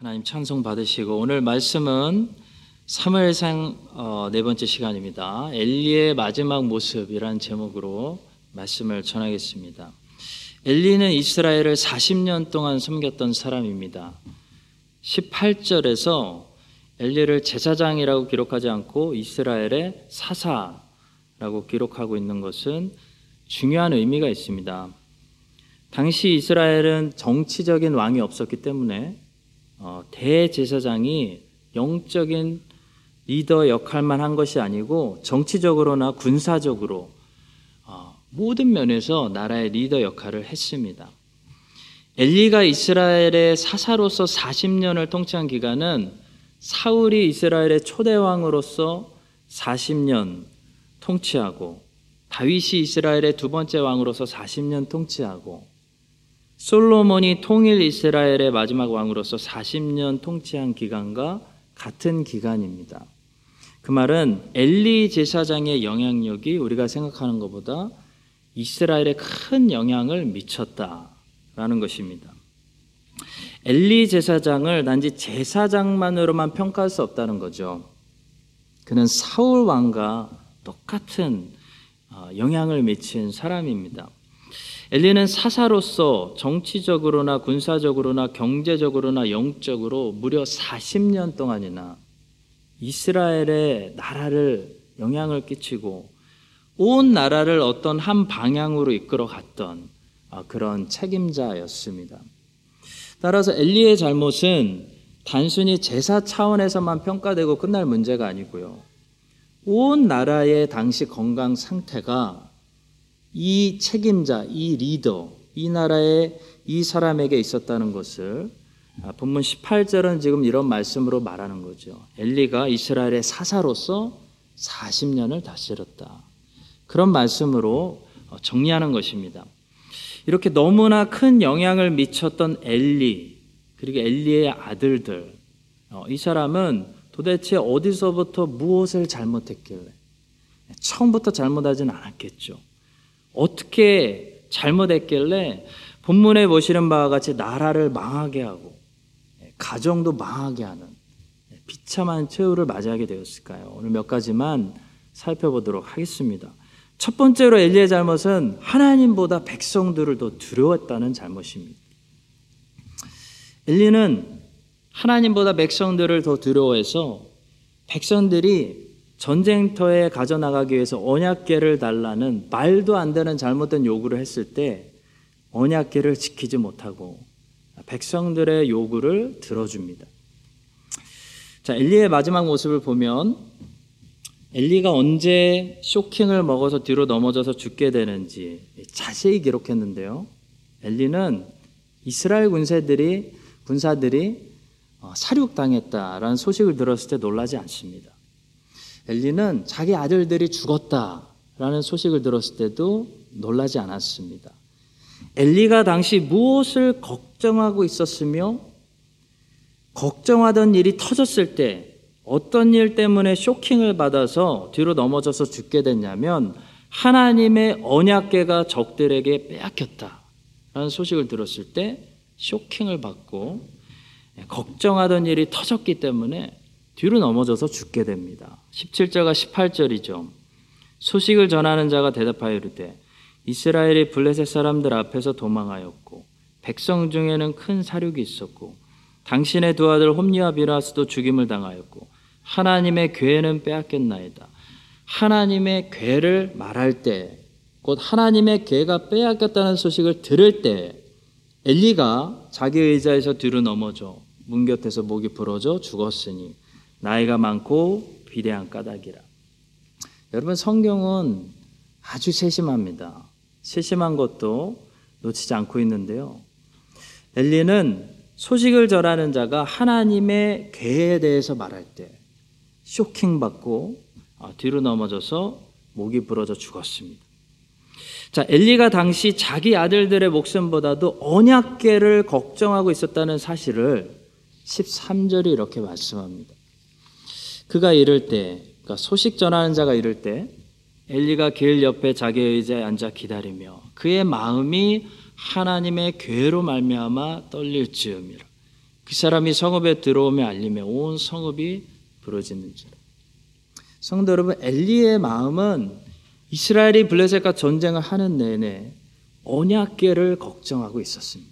하나님 찬송 받으시고 오늘 말씀은 사무엘상 어, 네 번째 시간입니다. 엘리의 마지막 모습이란 제목으로 말씀을 전하겠습니다. 엘리는 이스라엘을 40년 동안 섬겼던 사람입니다. 18절에서 엘리를 제사장이라고 기록하지 않고 이스라엘의 사사라고 기록하고 있는 것은 중요한 의미가 있습니다. 당시 이스라엘은 정치적인 왕이 없었기 때문에 어, 대제사장이 영적인 리더 역할만 한 것이 아니고 정치적으로나 군사적으로 어, 모든 면에서 나라의 리더 역할을 했습니다. 엘리가 이스라엘의 사사로서 40년을 통치한 기간은 사울이 이스라엘의 초대 왕으로서 40년 통치하고 다윗이 이스라엘의 두 번째 왕으로서 40년 통치하고 솔로몬이 통일 이스라엘의 마지막 왕으로서 40년 통치한 기간과 같은 기간입니다. 그 말은 엘리 제사장의 영향력이 우리가 생각하는 것보다 이스라엘에 큰 영향을 미쳤다라는 것입니다. 엘리 제사장을 단지 제사장만으로만 평가할 수 없다는 거죠. 그는 사울 왕과 똑같은 어, 영향을 미친 사람입니다. 엘리는 사사로서 정치적으로나 군사적으로나 경제적으로나 영적으로 무려 40년 동안이나 이스라엘의 나라를 영향을 끼치고 온 나라를 어떤 한 방향으로 이끌어 갔던 아, 그런 책임자였습니다. 따라서 엘리의 잘못은 단순히 제사 차원에서만 평가되고 끝날 문제가 아니고요. 온 나라의 당시 건강 상태가 이 책임자, 이 리더, 이 나라의 이 사람에게 있었다는 것을 아, 본문 18절은 지금 이런 말씀으로 말하는 거죠. 엘리가 이스라엘의 사사로서 40년을 다스렸다. 그런 말씀으로 어, 정리하는 것입니다. 이렇게 너무나 큰 영향을 미쳤던 엘리, 그리고 엘리의 아들들, 어, 이 사람은 도대체 어디서부터 무엇을 잘못했길래? 처음부터 잘못하진 않았겠죠. 어떻게 잘못했길래 본문에 보시는 바와 같이 나라를 망하게 하고 가정도 망하게 하는 비참한 최후를 맞이하게 되었을까요? 오늘 몇 가지만 살펴보도록 하겠습니다. 첫 번째로 엘리의 잘못은 하나님보다 백성들을 더 두려웠다는 잘못입니다. 엘리는 하나님보다 백성들을 더 두려워해서 백성들이 전쟁터에 가져나가기 위해서 언약계를 달라는 말도 안 되는 잘못된 요구를 했을 때 언약계를 지키지 못하고 백성들의 요구를 들어줍니다. 자, 엘리의 마지막 모습을 보면 엘리가 언제 쇼킹을 먹어서 뒤로 넘어져서 죽게 되는지 자세히 기록했는데요. 엘리는 이스라엘 군사들이 군사들이 어, 사륙당했다라는 소식을 들었을 때 놀라지 않습니다. 엘리는 자기 아들들이 죽었다라는 소식을 들었을 때도 놀라지 않았습니다. 엘리가 당시 무엇을 걱정하고 있었으며 걱정하던 일이 터졌을 때 어떤 일 때문에 쇼킹을 받아서 뒤로 넘어져서 죽게 됐냐면 하나님의 언약계가 적들에게 빼앗겼다라는 소식을 들었을 때 쇼킹을 받고 걱정하던 일이 터졌기 때문에 뒤로 넘어져서 죽게 됩니다. 17절과 18절이죠. 소식을 전하는 자가 대답하여 이르되 이스라엘이 블레셋 사람들 앞에서 도망하였고 백성 중에는 큰 사륙이 있었고 당신의 두 아들 홈리와 비라스도 죽임을 당하였고 하나님의 괴는 빼앗겼나이다. 하나님의 괴를 말할 때, 곧 하나님의 괴가 빼앗겼다는 소식을 들을 때, 엘리가 자기 의자에서 뒤로 넘어져 문 곁에서 목이 부러져 죽었으니 나이가 많고 비대한 까닭이라. 여러분 성경은 아주 세심합니다. 세심한 것도 놓치지 않고 있는데요. 엘리는 소식을 전하는 자가 하나님의 괴에 대해서 말할 때 쇼킹받고 아, 뒤로 넘어져서 목이 부러져 죽었습니다. 자, 엘리가 당시 자기 아들들의 목숨보다도 언약계를 걱정하고 있었다는 사실을 13절이 이렇게 말씀합니다. 그가 이럴 때, 그러니까 소식 전하는 자가 이럴 때 엘리가 길 옆에 자기 의자에 앉아 기다리며 그의 마음이 하나님의 괴로 말미암아 떨릴 즈음이라. 그 사람이 성읍에 들어오며 알림에 온 성읍이 부러지는지라. 성도 여러분, 엘리의 마음은 이스라엘이 블레셋과 전쟁을 하는 내내 언약계를 걱정하고 있었습니다.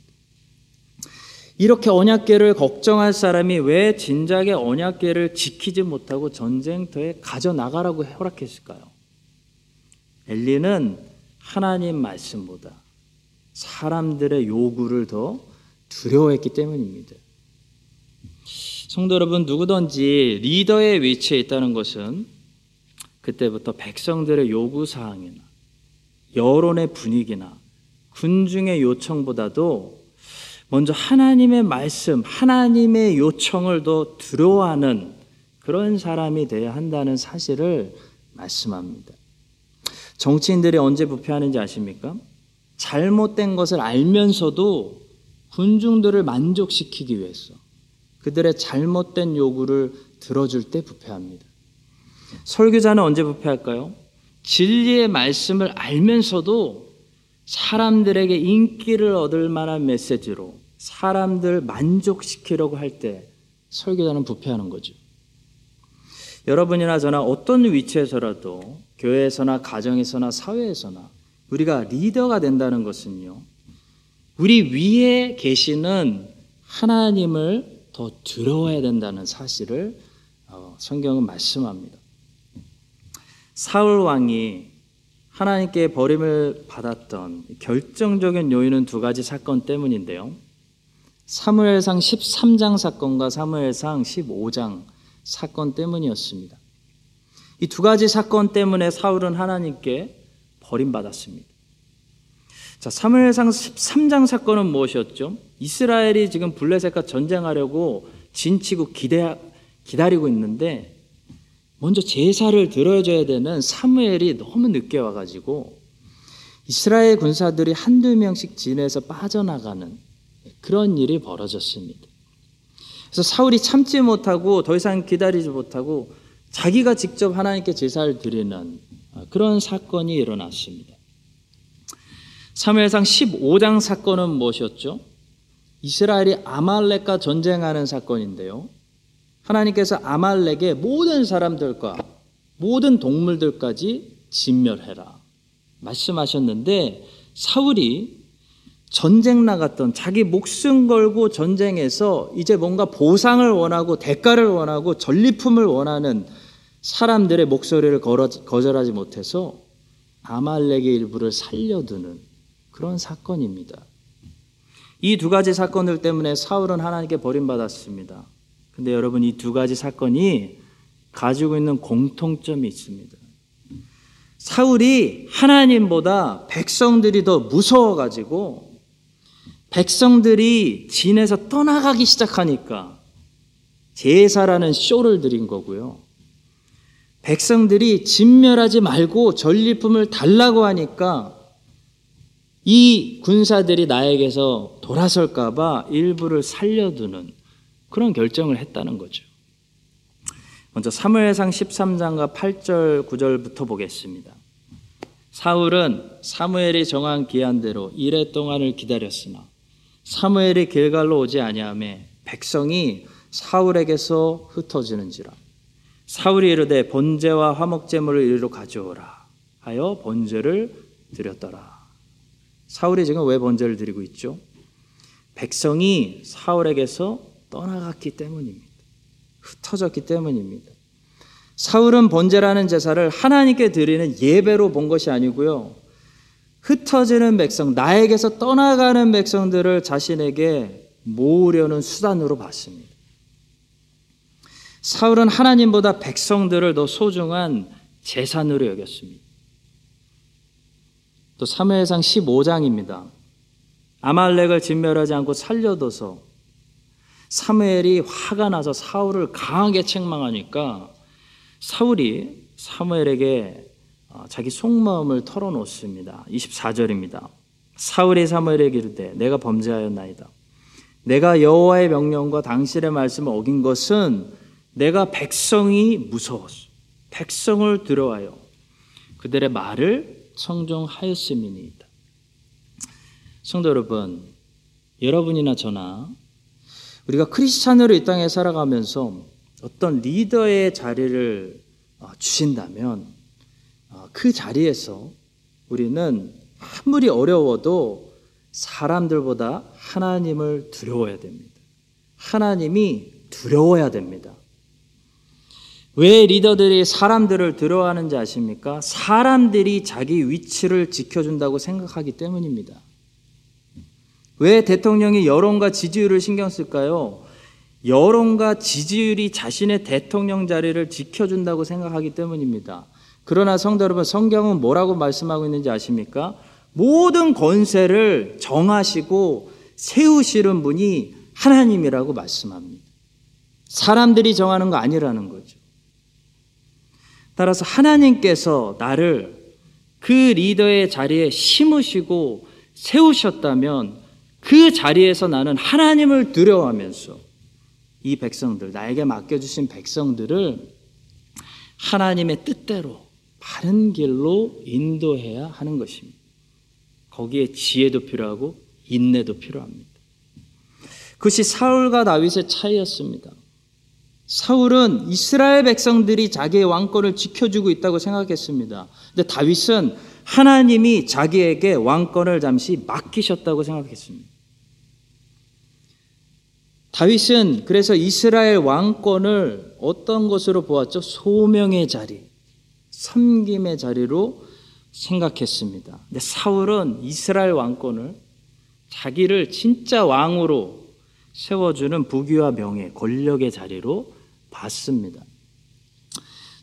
이렇게 언약계를 걱정할 사람이 왜 진작에 언약계를 지키지 못하고 전쟁터에 가져 나가라고 허락했을까요? 엘리는 하나님 말씀보다 사람들의 요구를 더 두려워했기 때문입니다. 성도 여러분, 누구든지 리더의 위치에 있다는 것은 그때부터 백성들의 요구 사항이나 여론의 분위기나 군중의 요청보다도 먼저 하나님의 말씀, 하나님의 요청을 더 두려워하는 그런 사람이 되어야 한다는 사실을 말씀합니다. 정치인들이 언제 부패하는지 아십니까? 잘못된 것을 알면서도 군중들을 만족시키기 위해서 그들의 잘못된 요구를 들어줄 때 부패합니다. 설교자는 언제 부패할까요? 진리의 말씀을 알면서도 사람들에게 인기를 얻을 만한 메시지로 사람들 만족시키려고 할 때 설교자는 부패하는 거죠. 여러분이나 저나 어떤 위치에서라도 교회에서나 가정에서나 사회에서나 우리가 리더가 된다는 것은요. 우리 위에 계시는 하나님을 더 두려워해야 된다는 사실을 어, 성경은 말씀합니다. 사울 왕이 하나님께 버림을 받았던 결정적인 요인은 두 가지 사건 때문인데요. 사무엘상 13장 사건과 사무엘상 15장 사건 때문이었습니다. 이 두 가지 사건 때문에 사울은 하나님께 버림받았습니다. 자, 사무엘상 13장 사건은 무엇이었죠? 이스라엘이 지금 블레셋과 전쟁하려고 진치고 기대, 기다리고 있는데 먼저 제사를 들어줘야 되는 사무엘이 너무 늦게 와 가지고 이스라엘 군사들이 한두 명씩 진에서 빠져나가는 그런 일이 벌어졌습니다. 그래서 사울이 참지 못하고 더 이상 기다리지 못하고 자기가 직접 하나님께 제사를 드리는 그런 사건이 일어났습니다. 사무엘상 15장 사건은 무엇이었죠? 이스라엘이 아말렉과 전쟁하는 사건인데요. 하나님께서 아말렉의 모든 사람들과 모든 동물들까지 진멸해라. 말씀하셨는데 사울이 전쟁 나갔던 자기 목숨 걸고 전쟁에서 이제 뭔가 보상을 원하고 대가를 원하고 전리품을 원하는 사람들의 목소리를 거절하지 못해서 아말렉의 일부를 살려두는 그런 사건입니다. 이 두 가지 사건들 때문에 사울은 하나님께 버림받았습니다. 근데 여러분 이 두 가지 사건이 가지고 있는 공통점이 있습니다. 사울이 하나님보다 백성들이 더 무서워가지고 백성들이 진에서 떠나가기 시작하니까 제사라는 쇼를 드린 거고요. 백성들이 진멸하지 말고 전리품을 달라고 하니까 이 군사들이 나에게서 돌아설까봐 일부를 살려두는 그런 결정을 했다는 거죠. 먼저 사무엘상 13장과 8절 9절부터 보겠습니다. 사울은 사무엘이 정한 기한대로 이래 동안을 기다렸으나 사무엘이 길갈로 오지 아니하매 백성이 사울에게서 흩어지는지라 사울이 이르되 번제와 화목제물을 이리로 가져오라 하여 번제를 드렸더라. 사울이 지금 왜 번제를 드리고 있죠? 백성이 사울에게서 떠나갔기 때문입니다. 흩어졌기 때문입니다. 사울은 번제라는 제사를 하나님께 드리는 예배로 본 것이 아니고요. 흩어지는 백성, 나에게서 떠나가는 백성들을 자신에게 모으려는 수단으로 봤습니다. 사울은 하나님보다 백성들을 더 소중한 재산으로 여겼습니다. 또 사무엘상 15장입니다. 아말렉을 진멸하지 않고 살려둬서 사무엘이 화가 나서 사울을 강하게 책망하니까 사울이 사무엘에게 어, 자기 속마음을 털어놓습니다. 24절입니다. 사울이 사무엘에게 이르되 내가 범죄하였나이다. 내가 여호와의 명령과 당신의 말씀을 어긴 것은 내가 백성이 무서웠어. 백성을 두려워하여 그들의 말을 청종하였음이니이다. 성도 여러분, 여러분이나 저나 우리가 크리스찬으로 이 땅에 살아가면서 어떤 리더의 자리를 어, 주신다면 어, 그 자리에서 우리는 아무리 어려워도 사람들보다 하나님을 두려워야 됩니다. 하나님이 두려워야 됩니다. 왜 리더들이 사람들을 두려워하는지 아십니까? 사람들이 자기 위치를 지켜준다고 생각하기 때문입니다. 왜 대통령이 여론과 지지율을 신경 쓸까요? 여론과 지지율이 자신의 대통령 자리를 지켜준다고 생각하기 때문입니다. 그러나 성도 여러분, 성경은 뭐라고 말씀하고 있는지 아십니까? 모든 권세를 정하시고 세우시는 분이 하나님이라고 말씀합니다. 사람들이 정하는 거 아니라는 거죠. 따라서 하나님께서 나를 그 리더의 자리에 심으시고 세우셨다면 그 자리에서 나는 하나님을 두려워하면서 이 백성들, 나에게 맡겨주신 백성들을 하나님의 뜻대로 바른 길로 인도해야 하는 것입니다. 거기에 지혜도 필요하고 인내도 필요합니다. 그것이 사울과 다윗의 차이였습니다. 사울은 이스라엘 백성들이 자기의 왕권을 지켜주고 있다고 생각했습니다. 근데 다윗은 하나님이 자기에게 왕권을 잠시 맡기셨다고 생각했습니다. 다윗은 그래서 이스라엘 왕권을 어떤 것으로 보았죠? 소명의 자리, 섬김의 자리로 생각했습니다. 근데 사울은 이스라엘 왕권을 자기를 진짜 왕으로 세워주는 부귀와 명예, 권력의 자리로 봤습니다.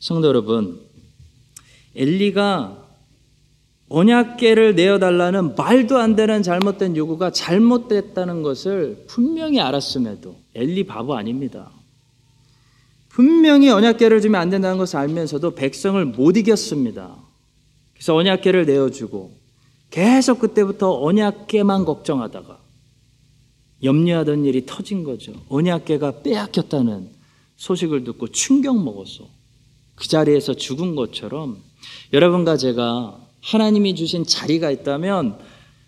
성도 여러분, 엘리가 언약계를 내어달라는 말도 안 되는 잘못된 요구가 잘못됐다는 것을 분명히 알았음에도 엘리 바보 아닙니다. 분명히 언약계를 주면 안 된다는 것을 알면서도 백성을 못 이겼습니다. 그래서 언약계를 내어주고 계속 그때부터 언약계만 걱정하다가 염려하던 일이 터진 거죠. 언약계가 빼앗겼다는 소식을 듣고 충격 먹었어. 그 자리에서 죽은 것처럼 여러분과 제가 하나님이 주신 자리가 있다면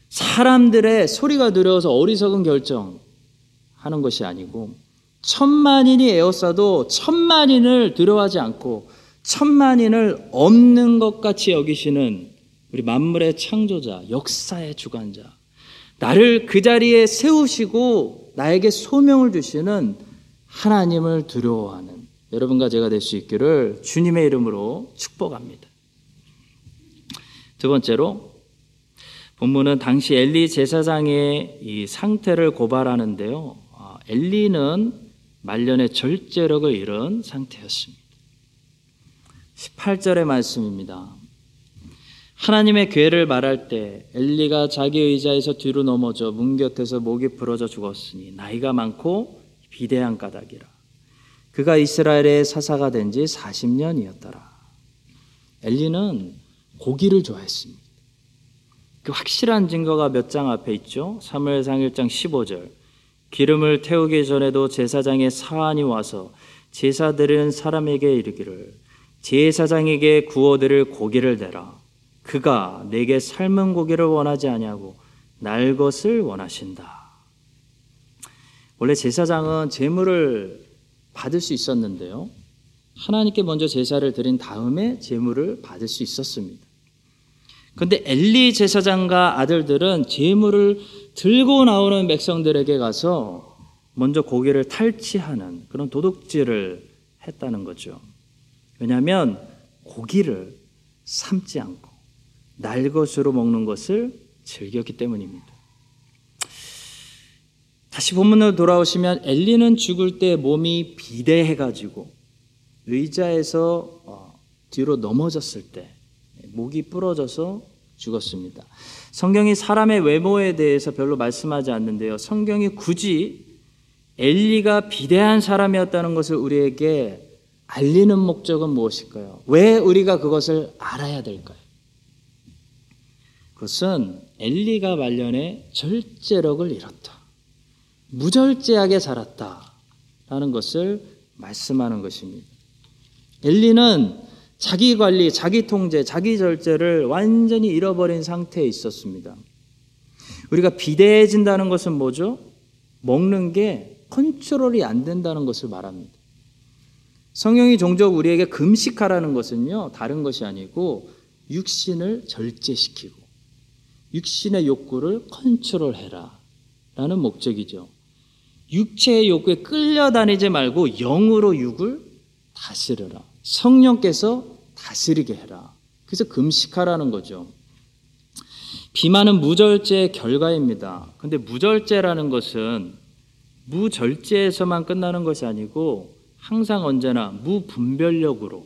사람들의 소리가 두려워서 어리석은 결정 하는 것이 아니고 천만인이 에워싸도 천만인을 두려워하지 않고 천만인을 없는 것 같이 여기시는 우리 만물의 창조자, 역사의 주관자, 나를 그 자리에 세우시고 나에게 소명을 주시는 하나님을 두려워하는 여러분과 제가 될 수 있기를 주님의 이름으로 축복합니다. 두 번째로 본문은 당시 엘리 제사장의 이 상태를 고발하는데요. 아, 엘리는 말년의 절제력을 잃은 상태였습니다. 18절의 말씀입니다. 하나님의 괴를 말할 때 엘리가 자기 의자에서 뒤로 넘어져 문 곁에서 목이 부러져 죽었으니 나이가 많고 비대한 까닭이라. 그가 이스라엘의 사사가 된 지 40년이었더라. 엘리는 고기를 좋아했습니다. 그 확실한 증거가 몇 장 앞에 있죠. 3무엘상 1장 15절. 기름을 태우기 전에도 제사장의 사환이 와서 제사 드리는 사람에게 이르기를 제사장에게 구워드릴 고기를 대라. 그가 내게 삶은 고기를 원하지 아니하고 날 것을 원하신다. 원래 제사장은 제물을 받을 수 있었는데요. 하나님께 먼저 제사를 드린 다음에 제물을 받을 수 있었습니다. 그런데 엘리 제사장과 아들들은 제물을 들고 나오는 백성들에게 가서 먼저 고기를 탈취하는 그런 도둑질을 했다는 거죠. 왜냐하면 고기를 삶지 않고 날 것으로 먹는 것을 즐겼기 때문입니다. 다시 본문으로 돌아오시면 엘리는 죽을 때 몸이 비대해가지고 의자에서 어, 뒤로 넘어졌을 때 목이 부러져서 죽었습니다. 성경이 사람의 외모에 대해서 별로 말씀하지 않는데요. 성경이 굳이 엘리가 비대한 사람이었다는 것을 우리에게 알리는 목적은 무엇일까요? 왜 우리가 그것을 알아야 될까요? 그것은 엘리가 말년에 절제력을 잃었다. 무절제하게 자랐다라는 것을 말씀하는 것입니다. 엘리는 자기 관리, 자기 통제, 자기 절제를 완전히 잃어버린 상태에 있었습니다. 우리가 비대해진다는 것은 뭐죠? 먹는 게 컨트롤이 안 된다는 것을 말합니다. 성령이 종종 우리에게 금식하라는 것은요, 다른 것이 아니고 육신을 절제시키고 육신의 욕구를 컨트롤해라 라는 목적이죠. 육체의 욕구에 끌려다니지 말고 영으로 육을 다스려라. 성령께서 다스리게 해라. 그래서 금식하라는 거죠. 비만은 무절제의 결과입니다. 근데 무절제라는 것은 무절제에서만 끝나는 것이 아니고 항상 언제나 무분별력으로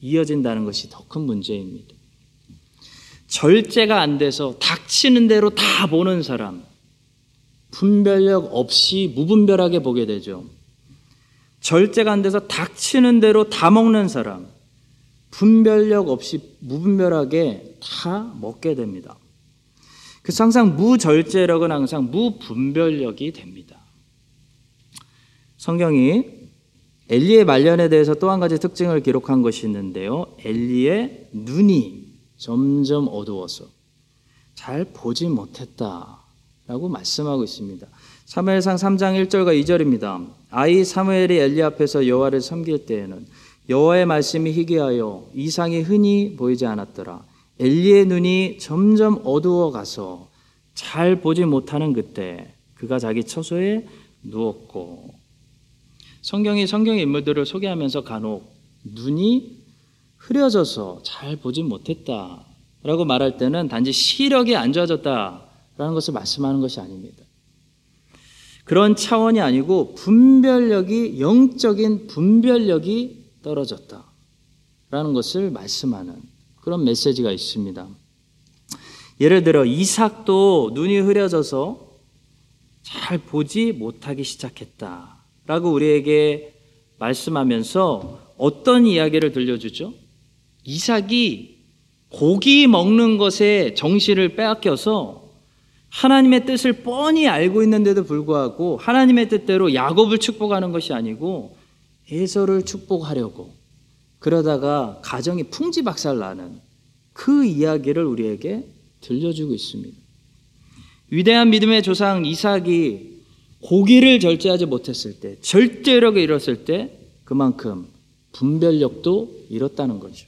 이어진다는 것이 더 큰 문제입니다. 절제가 안 돼서 닥치는 대로 다 보는 사람, 분별력 없이 무분별하게 보게 되죠. 절제가 안 돼서 닥치는 대로 다 먹는 사람, 분별력 없이 무분별하게 다 먹게 됩니다. 그래서 항상 무절제력은 항상 무분별력이 됩니다. 성경이 엘리의 말년에 대해서 또 한 가지 특징을 기록한 것이 있는데요. 엘리의 눈이 점점 어두워서 잘 보지 못했다라고 말씀하고 있습니다. 사무엘상 3장 1절과 2절입니다. 아이 사무엘이 엘리 앞에서 여호와를 섬길 때에는 여호와의 말씀이 희귀하여 이상이 흔히 보이지 않았더라. 엘리의 눈이 점점 어두워 가서 잘 보지 못하는 그때 그가 자기 처소에 누웠고 성경이 성경의 인물들을 소개하면서 간혹 눈이 흐려져서 잘 보지 못했다라고 말할 때는 단지 시력이 안 좋아졌다라는 것을 말씀하는 것이 아닙니다. 그런 차원이 아니고 분별력이 영적인 분별력이 떨어졌다라는 것을 말씀하는 그런 메시지가 있습니다. 예를 들어 이삭도 눈이 흐려져서 잘 보지 못하기 시작했다라고 우리에게 말씀하면서 어떤 이야기를 들려주죠? 이삭이 고기 먹는 것에 정신을 빼앗겨서 하나님의 뜻을 뻔히 알고 있는데도 불구하고 하나님의 뜻대로 야곱을 축복하는 것이 아니고 에서를 축복하려고 그러다가 가정이 풍지박살 나는 그 이야기를 우리에게 들려주고 있습니다. 위대한 믿음의 조상 이삭이 고기를 절제하지 못했을 때, 절제력을 잃었을 때 그만큼 분별력도 잃었다는 거죠.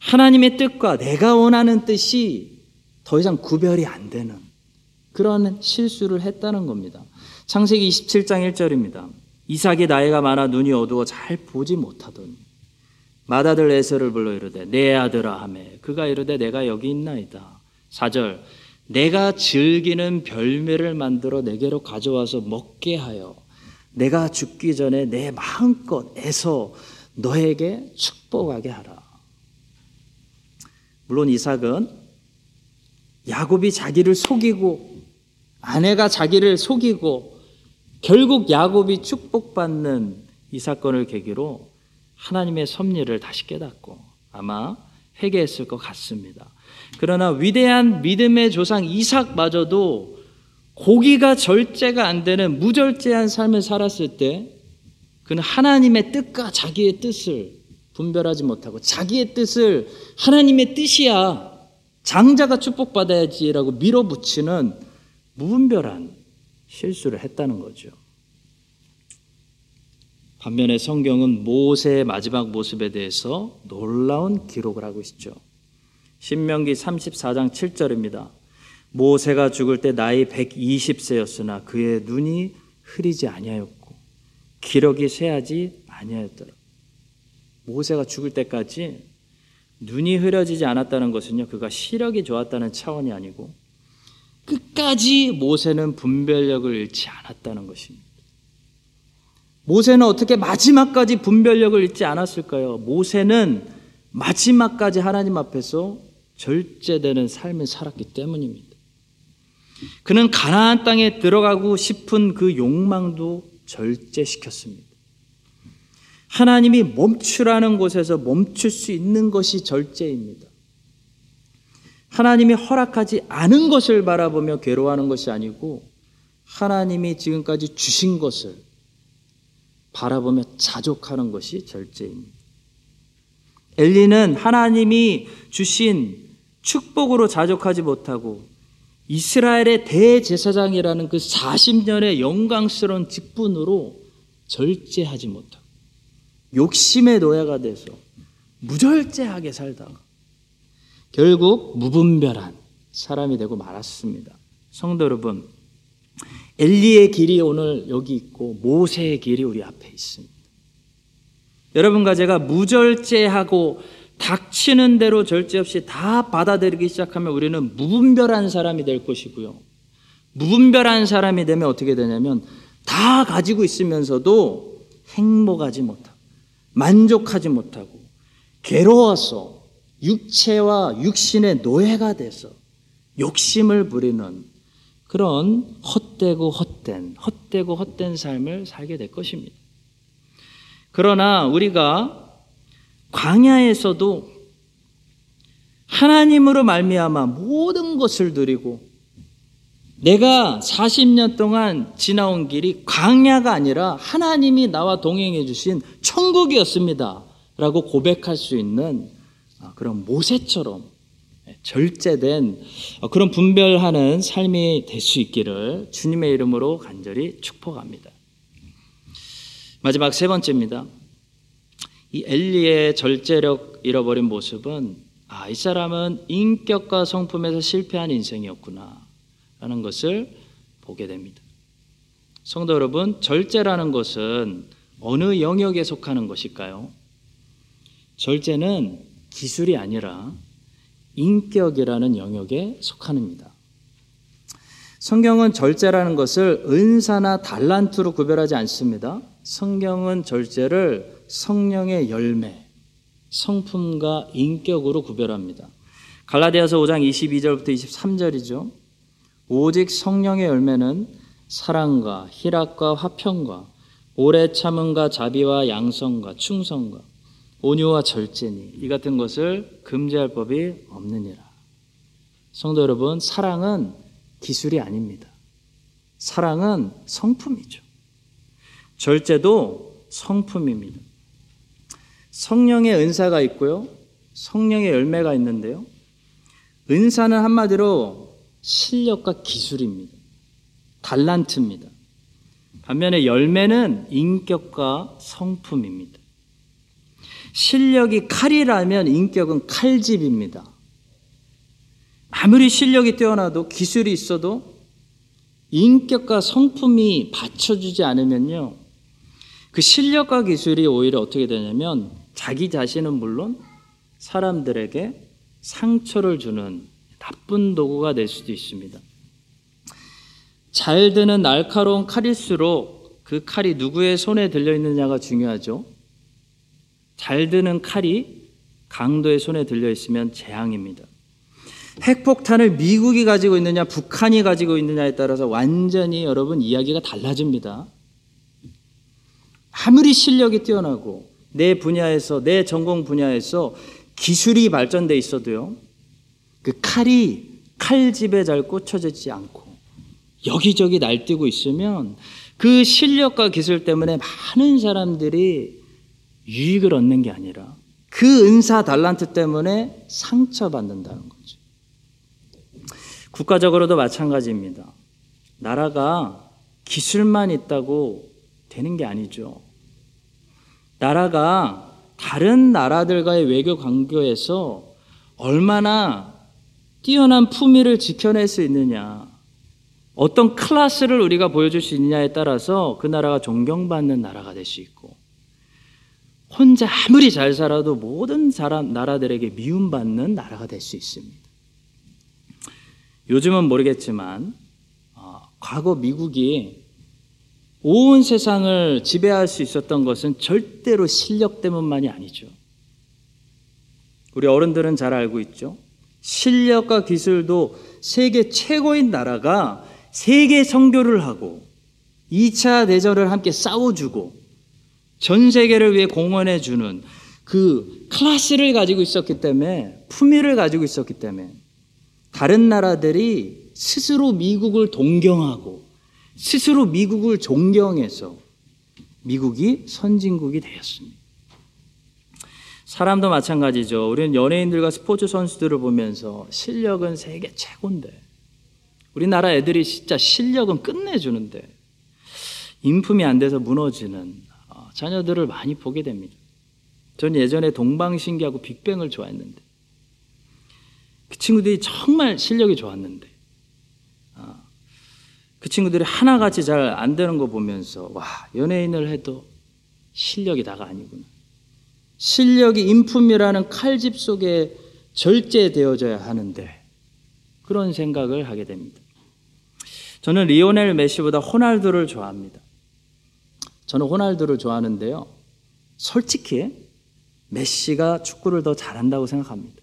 하나님의 뜻과 내가 원하는 뜻이 더 이상 구별이 안 되는 그런 실수를 했다는 겁니다. 창세기 27장 1절입니다. 이삭이 나이가 많아 눈이 어두워 잘 보지 못하더니 맏아들 에서를 불러 이르되 내 아들아 하매 그가 이르되 내가 여기 있나이다. 4절 내가 즐기는 별매를 만들어 내게로 가져와서 먹게 하여 내가 죽기 전에 내 마음껏 애서 너에게 축복하게 하라. 물론 이삭은 야곱이 자기를 속이고 아내가 자기를 속이고 결국 야곱이 축복받는 이 사건을 계기로 하나님의 섭리를 다시 깨닫고 아마 회개했을 것 같습니다. 그러나 위대한 믿음의 조상 이삭마저도 고기가 절제가 안 되는 무절제한 삶을 살았을 때 그는 하나님의 뜻과 자기의 뜻을 분별하지 못하고 자기의 뜻을 하나님의 뜻이야 장자가 축복받아야지라고 밀어붙이는 무분별한 실수를 했다는 거죠. 반면에 성경은 모세의 마지막 모습에 대해서 놀라운 기록을 하고 있죠. 신명기 34장 7절입니다. 모세가 죽을 때 나이 120세였으나 그의 눈이 흐리지 아니하였고 기력이 쇠하지 아니하였더라. 모세가 죽을 때까지 눈이 흐려지지 않았다는 것은요. 그가 시력이 좋았다는 차원이 아니고 끝까지 모세는 분별력을 잃지 않았다는 것입니다. 모세는 어떻게 마지막까지 분별력을 잃지 않았을까요? 모세는 마지막까지 하나님 앞에서 절제되는 삶을 살았기 때문입니다. 그는 가나안 땅에 들어가고 싶은 그 욕망도 절제시켰습니다. 하나님이 멈추라는 곳에서 멈출 수 있는 것이 절제입니다. 하나님이 허락하지 않은 것을 바라보며 괴로워하는 것이 아니고 하나님이 지금까지 주신 것을 바라보며 자족하는 것이 절제입니다. 엘리는 하나님이 주신 축복으로 자족하지 못하고 이스라엘의 대제사장이라는 그 40년의 영광스러운 직분으로 절제하지 못하고 욕심의 노예가 돼서 무절제하게 살다가 결국 무분별한 사람이 되고 말았습니다. 성도 여러분, 엘리의 길이 오늘 여기 있고 모세의 길이 우리 앞에 있습니다. 여러분과 제가 무절제하고 닥치는 대로 절제 없이 다 받아들이기 시작하면 우리는 무분별한 사람이 될 것이고요. 무분별한 사람이 되면 어떻게 되냐면 다 가지고 있으면서도 행복하지 못하고 만족하지 못하고 괴로워서 육체와 육신의 노예가 돼서 욕심을 부리는 그런 헛되고 헛된 헛되고 헛된 삶을 살게 될 것입니다. 그러나 우리가 광야에서도 하나님으로 말미암아 모든 것을 누리고 내가 40년 동안 지나온 길이 광야가 아니라 하나님이 나와 동행해 주신 천국이었습니다. 라고 고백할 수 있는 그런 모세처럼 절제된 그런 분별하는 삶이 될 수 있기를 주님의 이름으로 간절히 축복합니다. 마지막 세 번째입니다. 이 엘리의 절제력 잃어버린 모습은 아, 이 사람은 인격과 성품에서 실패한 인생이었구나 라는 것을 보게 됩니다. 성도 여러분, 절제라는 것은 어느 영역에 속하는 것일까요? 절제는 기술이 아니라 인격이라는 영역에 속합니다. 성경은 절제라는 것을 은사나 달란트로 구별하지 않습니다. 성경은 절제를 성령의 열매, 성품과 인격으로 구별합니다. 갈라디아서 5장 22절부터 23절이죠. 오직 성령의 열매는 사랑과 희락과 화평과 오래 참음과 자비와 양성과 충성과 온유와 절제니 이 같은 것을 금지할 법이 없느니라. 성도 여러분, 사랑은 기술이 아닙니다. 사랑은 성품이죠. 절제도 성품입니다. 성령의 은사가 있고요. 성령의 열매가 있는데요. 은사는 한마디로 실력과 기술입니다. 달란트입니다. 반면에 열매는 인격과 성품입니다. 실력이 칼이라면 인격은 칼집입니다. 아무리 실력이 뛰어나도 기술이 있어도 인격과 성품이 받쳐주지 않으면요. 그 실력과 기술이 오히려 어떻게 되냐면 자기 자신은 물론 사람들에게 상처를 주는 나쁜 도구가 될 수도 있습니다. 잘 드는 날카로운 칼일수록 그 칼이 누구의 손에 들려 있느냐가 중요하죠. 잘 드는 칼이 강도의 손에 들려 있으면 재앙입니다. 핵폭탄을 미국이 가지고 있느냐, 북한이 가지고 있느냐에 따라서 완전히 여러분 이야기가 달라집니다. 아무리 실력이 뛰어나고 내 분야에서, 내 전공 분야에서 기술이 발전돼 있어도요, 그 칼이 칼집에 잘 꽂혀지지 않고 여기저기 날뛰고 있으면 그 실력과 기술 때문에 많은 사람들이 유익을 얻는 게 아니라 그 은사 달란트 때문에 상처받는다는 거죠. 국가적으로도 마찬가지입니다. 나라가 기술만 있다고 되는 게 아니죠. 나라가 다른 나라들과의 외교 관계에서 얼마나 뛰어난 품위를 지켜낼 수 있느냐, 어떤 클래스를 우리가 보여줄 수 있느냐에 따라서 그 나라가 존경받는 나라가 될 수 있고, 혼자 아무리 잘 살아도 모든 사람, 나라들에게 미움받는 나라가 될 수 있습니다. 요즘은 모르겠지만, 어, 과거 미국이 온 세상을 지배할 수 있었던 것은 절대로 실력 때문만이 아니죠. 우리 어른들은 잘 알고 있죠. 실력과 기술도 세계 최고인 나라가 세계 선교를 하고 2차 대전을 함께 싸워주고 전 세계를 위해 공헌해 주는 그 클래스를 가지고 있었기 때문에 품위를 가지고 있었기 때문에 다른 나라들이 스스로 미국을 동경하고 스스로 미국을 존경해서 미국이 선진국이 되었습니다. 사람도 마찬가지죠. 우리는 연예인들과 스포츠 선수들을 보면서 실력은 세계 최고인데 우리나라 애들이 진짜 실력은 끝내주는데 인품이 안 돼서 무너지는 어, 자녀들을 많이 보게 됩니다. 전 예전에 동방신기하고 빅뱅을 좋아했는데 그 친구들이 정말 실력이 좋았는데 어, 그 친구들이 하나같이 잘 안 되는 거 보면서 와 연예인을 해도 실력이 다가 아니구나. 실력이 인품이라는 칼집 속에 절제되어져야 하는데 그런 생각을 하게 됩니다. 저는 리오넬 메시보다 호날두를 좋아합니다. 저는 호날두를 좋아하는데요. 솔직히 메시가 축구를 더 잘한다고 생각합니다.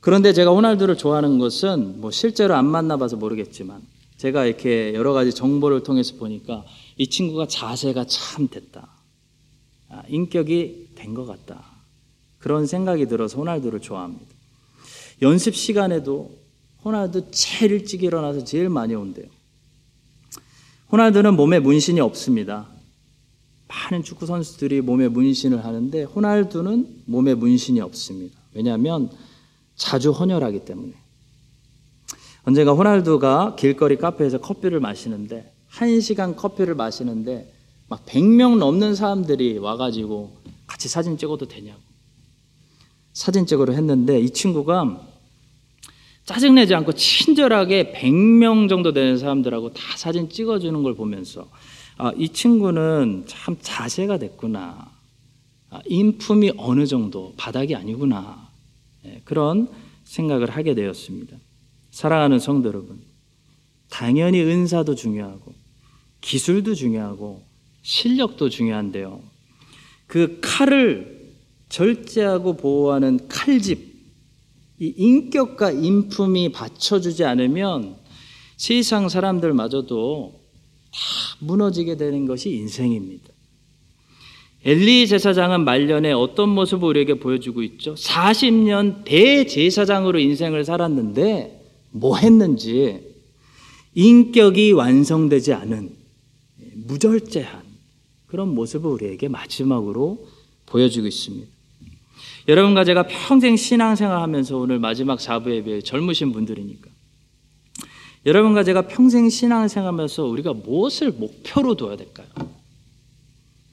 그런데 제가 호날두를 좋아하는 것은 뭐 실제로 안 만나봐서 모르겠지만 제가 이렇게 여러 가지 정보를 통해서 보니까 이 친구가 자세가 참 됐다. 아, 인격이 된 것 같다. 그런 생각이 들어서 호날두를 좋아합니다. 연습 시간에도 호날두 제일 일찍 일어나서 제일 많이 온대요. 호날두는 몸에 문신이 없습니다. 많은 축구 선수들이 몸에 문신을 하는데 호날두는 몸에 문신이 없습니다. 왜냐하면 자주 헌혈하기 때문에. 언젠가 호날두가 길거리 카페에서 커피를 마시는데 한 시간 커피를 마시는데 막 100명 넘는 사람들이 와가지고 같이 사진 찍어도 되냐고. 사진 찍으러 했는데 이 친구가 짜증내지 않고 친절하게 100명 정도 되는 사람들하고 다 사진 찍어주는 걸 보면서 아, 이 친구는 참 자세가 됐구나. 아, 인품이 어느 정도 바닥이 아니구나. 네, 그런 생각을 하게 되었습니다. 사랑하는 성도 여러분, 당연히 은사도 중요하고 기술도 중요하고 실력도 중요한데요. 그 칼을 절제하고 보호하는 칼집, 이 인격과 인품이 받쳐주지 않으면 세상 사람들마저도 다 무너지게 되는 것이 인생입니다. 엘리 제사장은 말년에 어떤 모습을 우리에게 보여주고 있죠? 40년 대제사장으로 인생을 살았는데 뭐 했는지 인격이 완성되지 않은 무절제한 그런 모습을 우리에게 마지막으로 보여주고 있습니다. 여러분과 제가 평생 신앙생활 하면서 오늘 마지막 4부에 비해 젊으신 분들이니까. 여러분과 제가 평생 신앙생활 하면서 우리가 무엇을 목표로 둬야 될까요?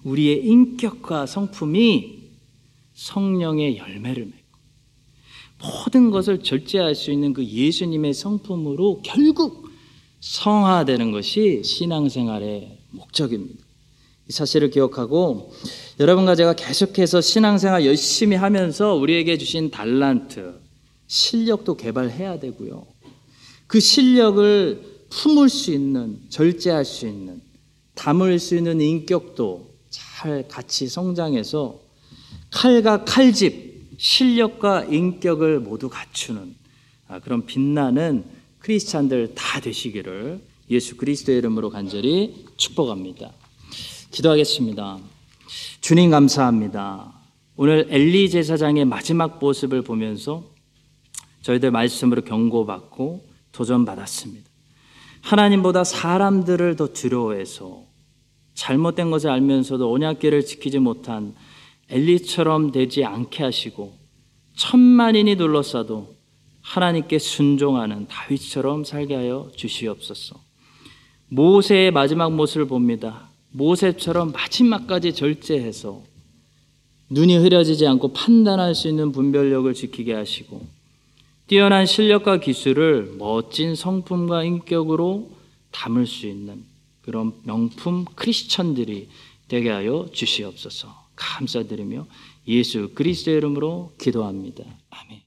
우리의 인격과 성품이 성령의 열매를 맺고 모든 것을 절제할 수 있는 그 예수님의 성품으로 결국 성화되는 것이 신앙생활의 목적입니다. 이 사실을 기억하고 여러분과 제가 계속해서 신앙생활 열심히 하면서 우리에게 주신 달란트, 실력도 개발해야 되고요. 그 실력을 품을 수 있는, 절제할 수 있는, 담을 수 있는 인격도 잘 같이 성장해서 칼과 칼집, 실력과 인격을 모두 갖추는 아, 그런 빛나는 크리스찬들 다 되시기를 예수 그리스도의 이름으로 간절히 축복합니다. 기도하겠습니다. 주님 감사합니다. 오늘 엘리 제사장의 마지막 모습을 보면서 저희들 말씀으로 경고받고 도전받았습니다. 하나님보다 사람들을 더 두려워해서 잘못된 것을 알면서도 언약계를 지키지 못한 엘리처럼 되지 않게 하시고 천만인이 둘러싸도 하나님께 순종하는 다윗처럼 살게 하여 주시옵소서. 모세의 마지막 모습을 봅니다. 모세처럼 마지막까지 절제해서 눈이 흐려지지 않고 판단할 수 있는 분별력을 지키게 하시고 뛰어난 실력과 기술을 멋진 성품과 인격으로 담을 수 있는 그런 명품 크리스천들이 되게 하여 주시옵소서. 감사드리며 예수 그리스도의 이름으로 기도합니다. 아멘.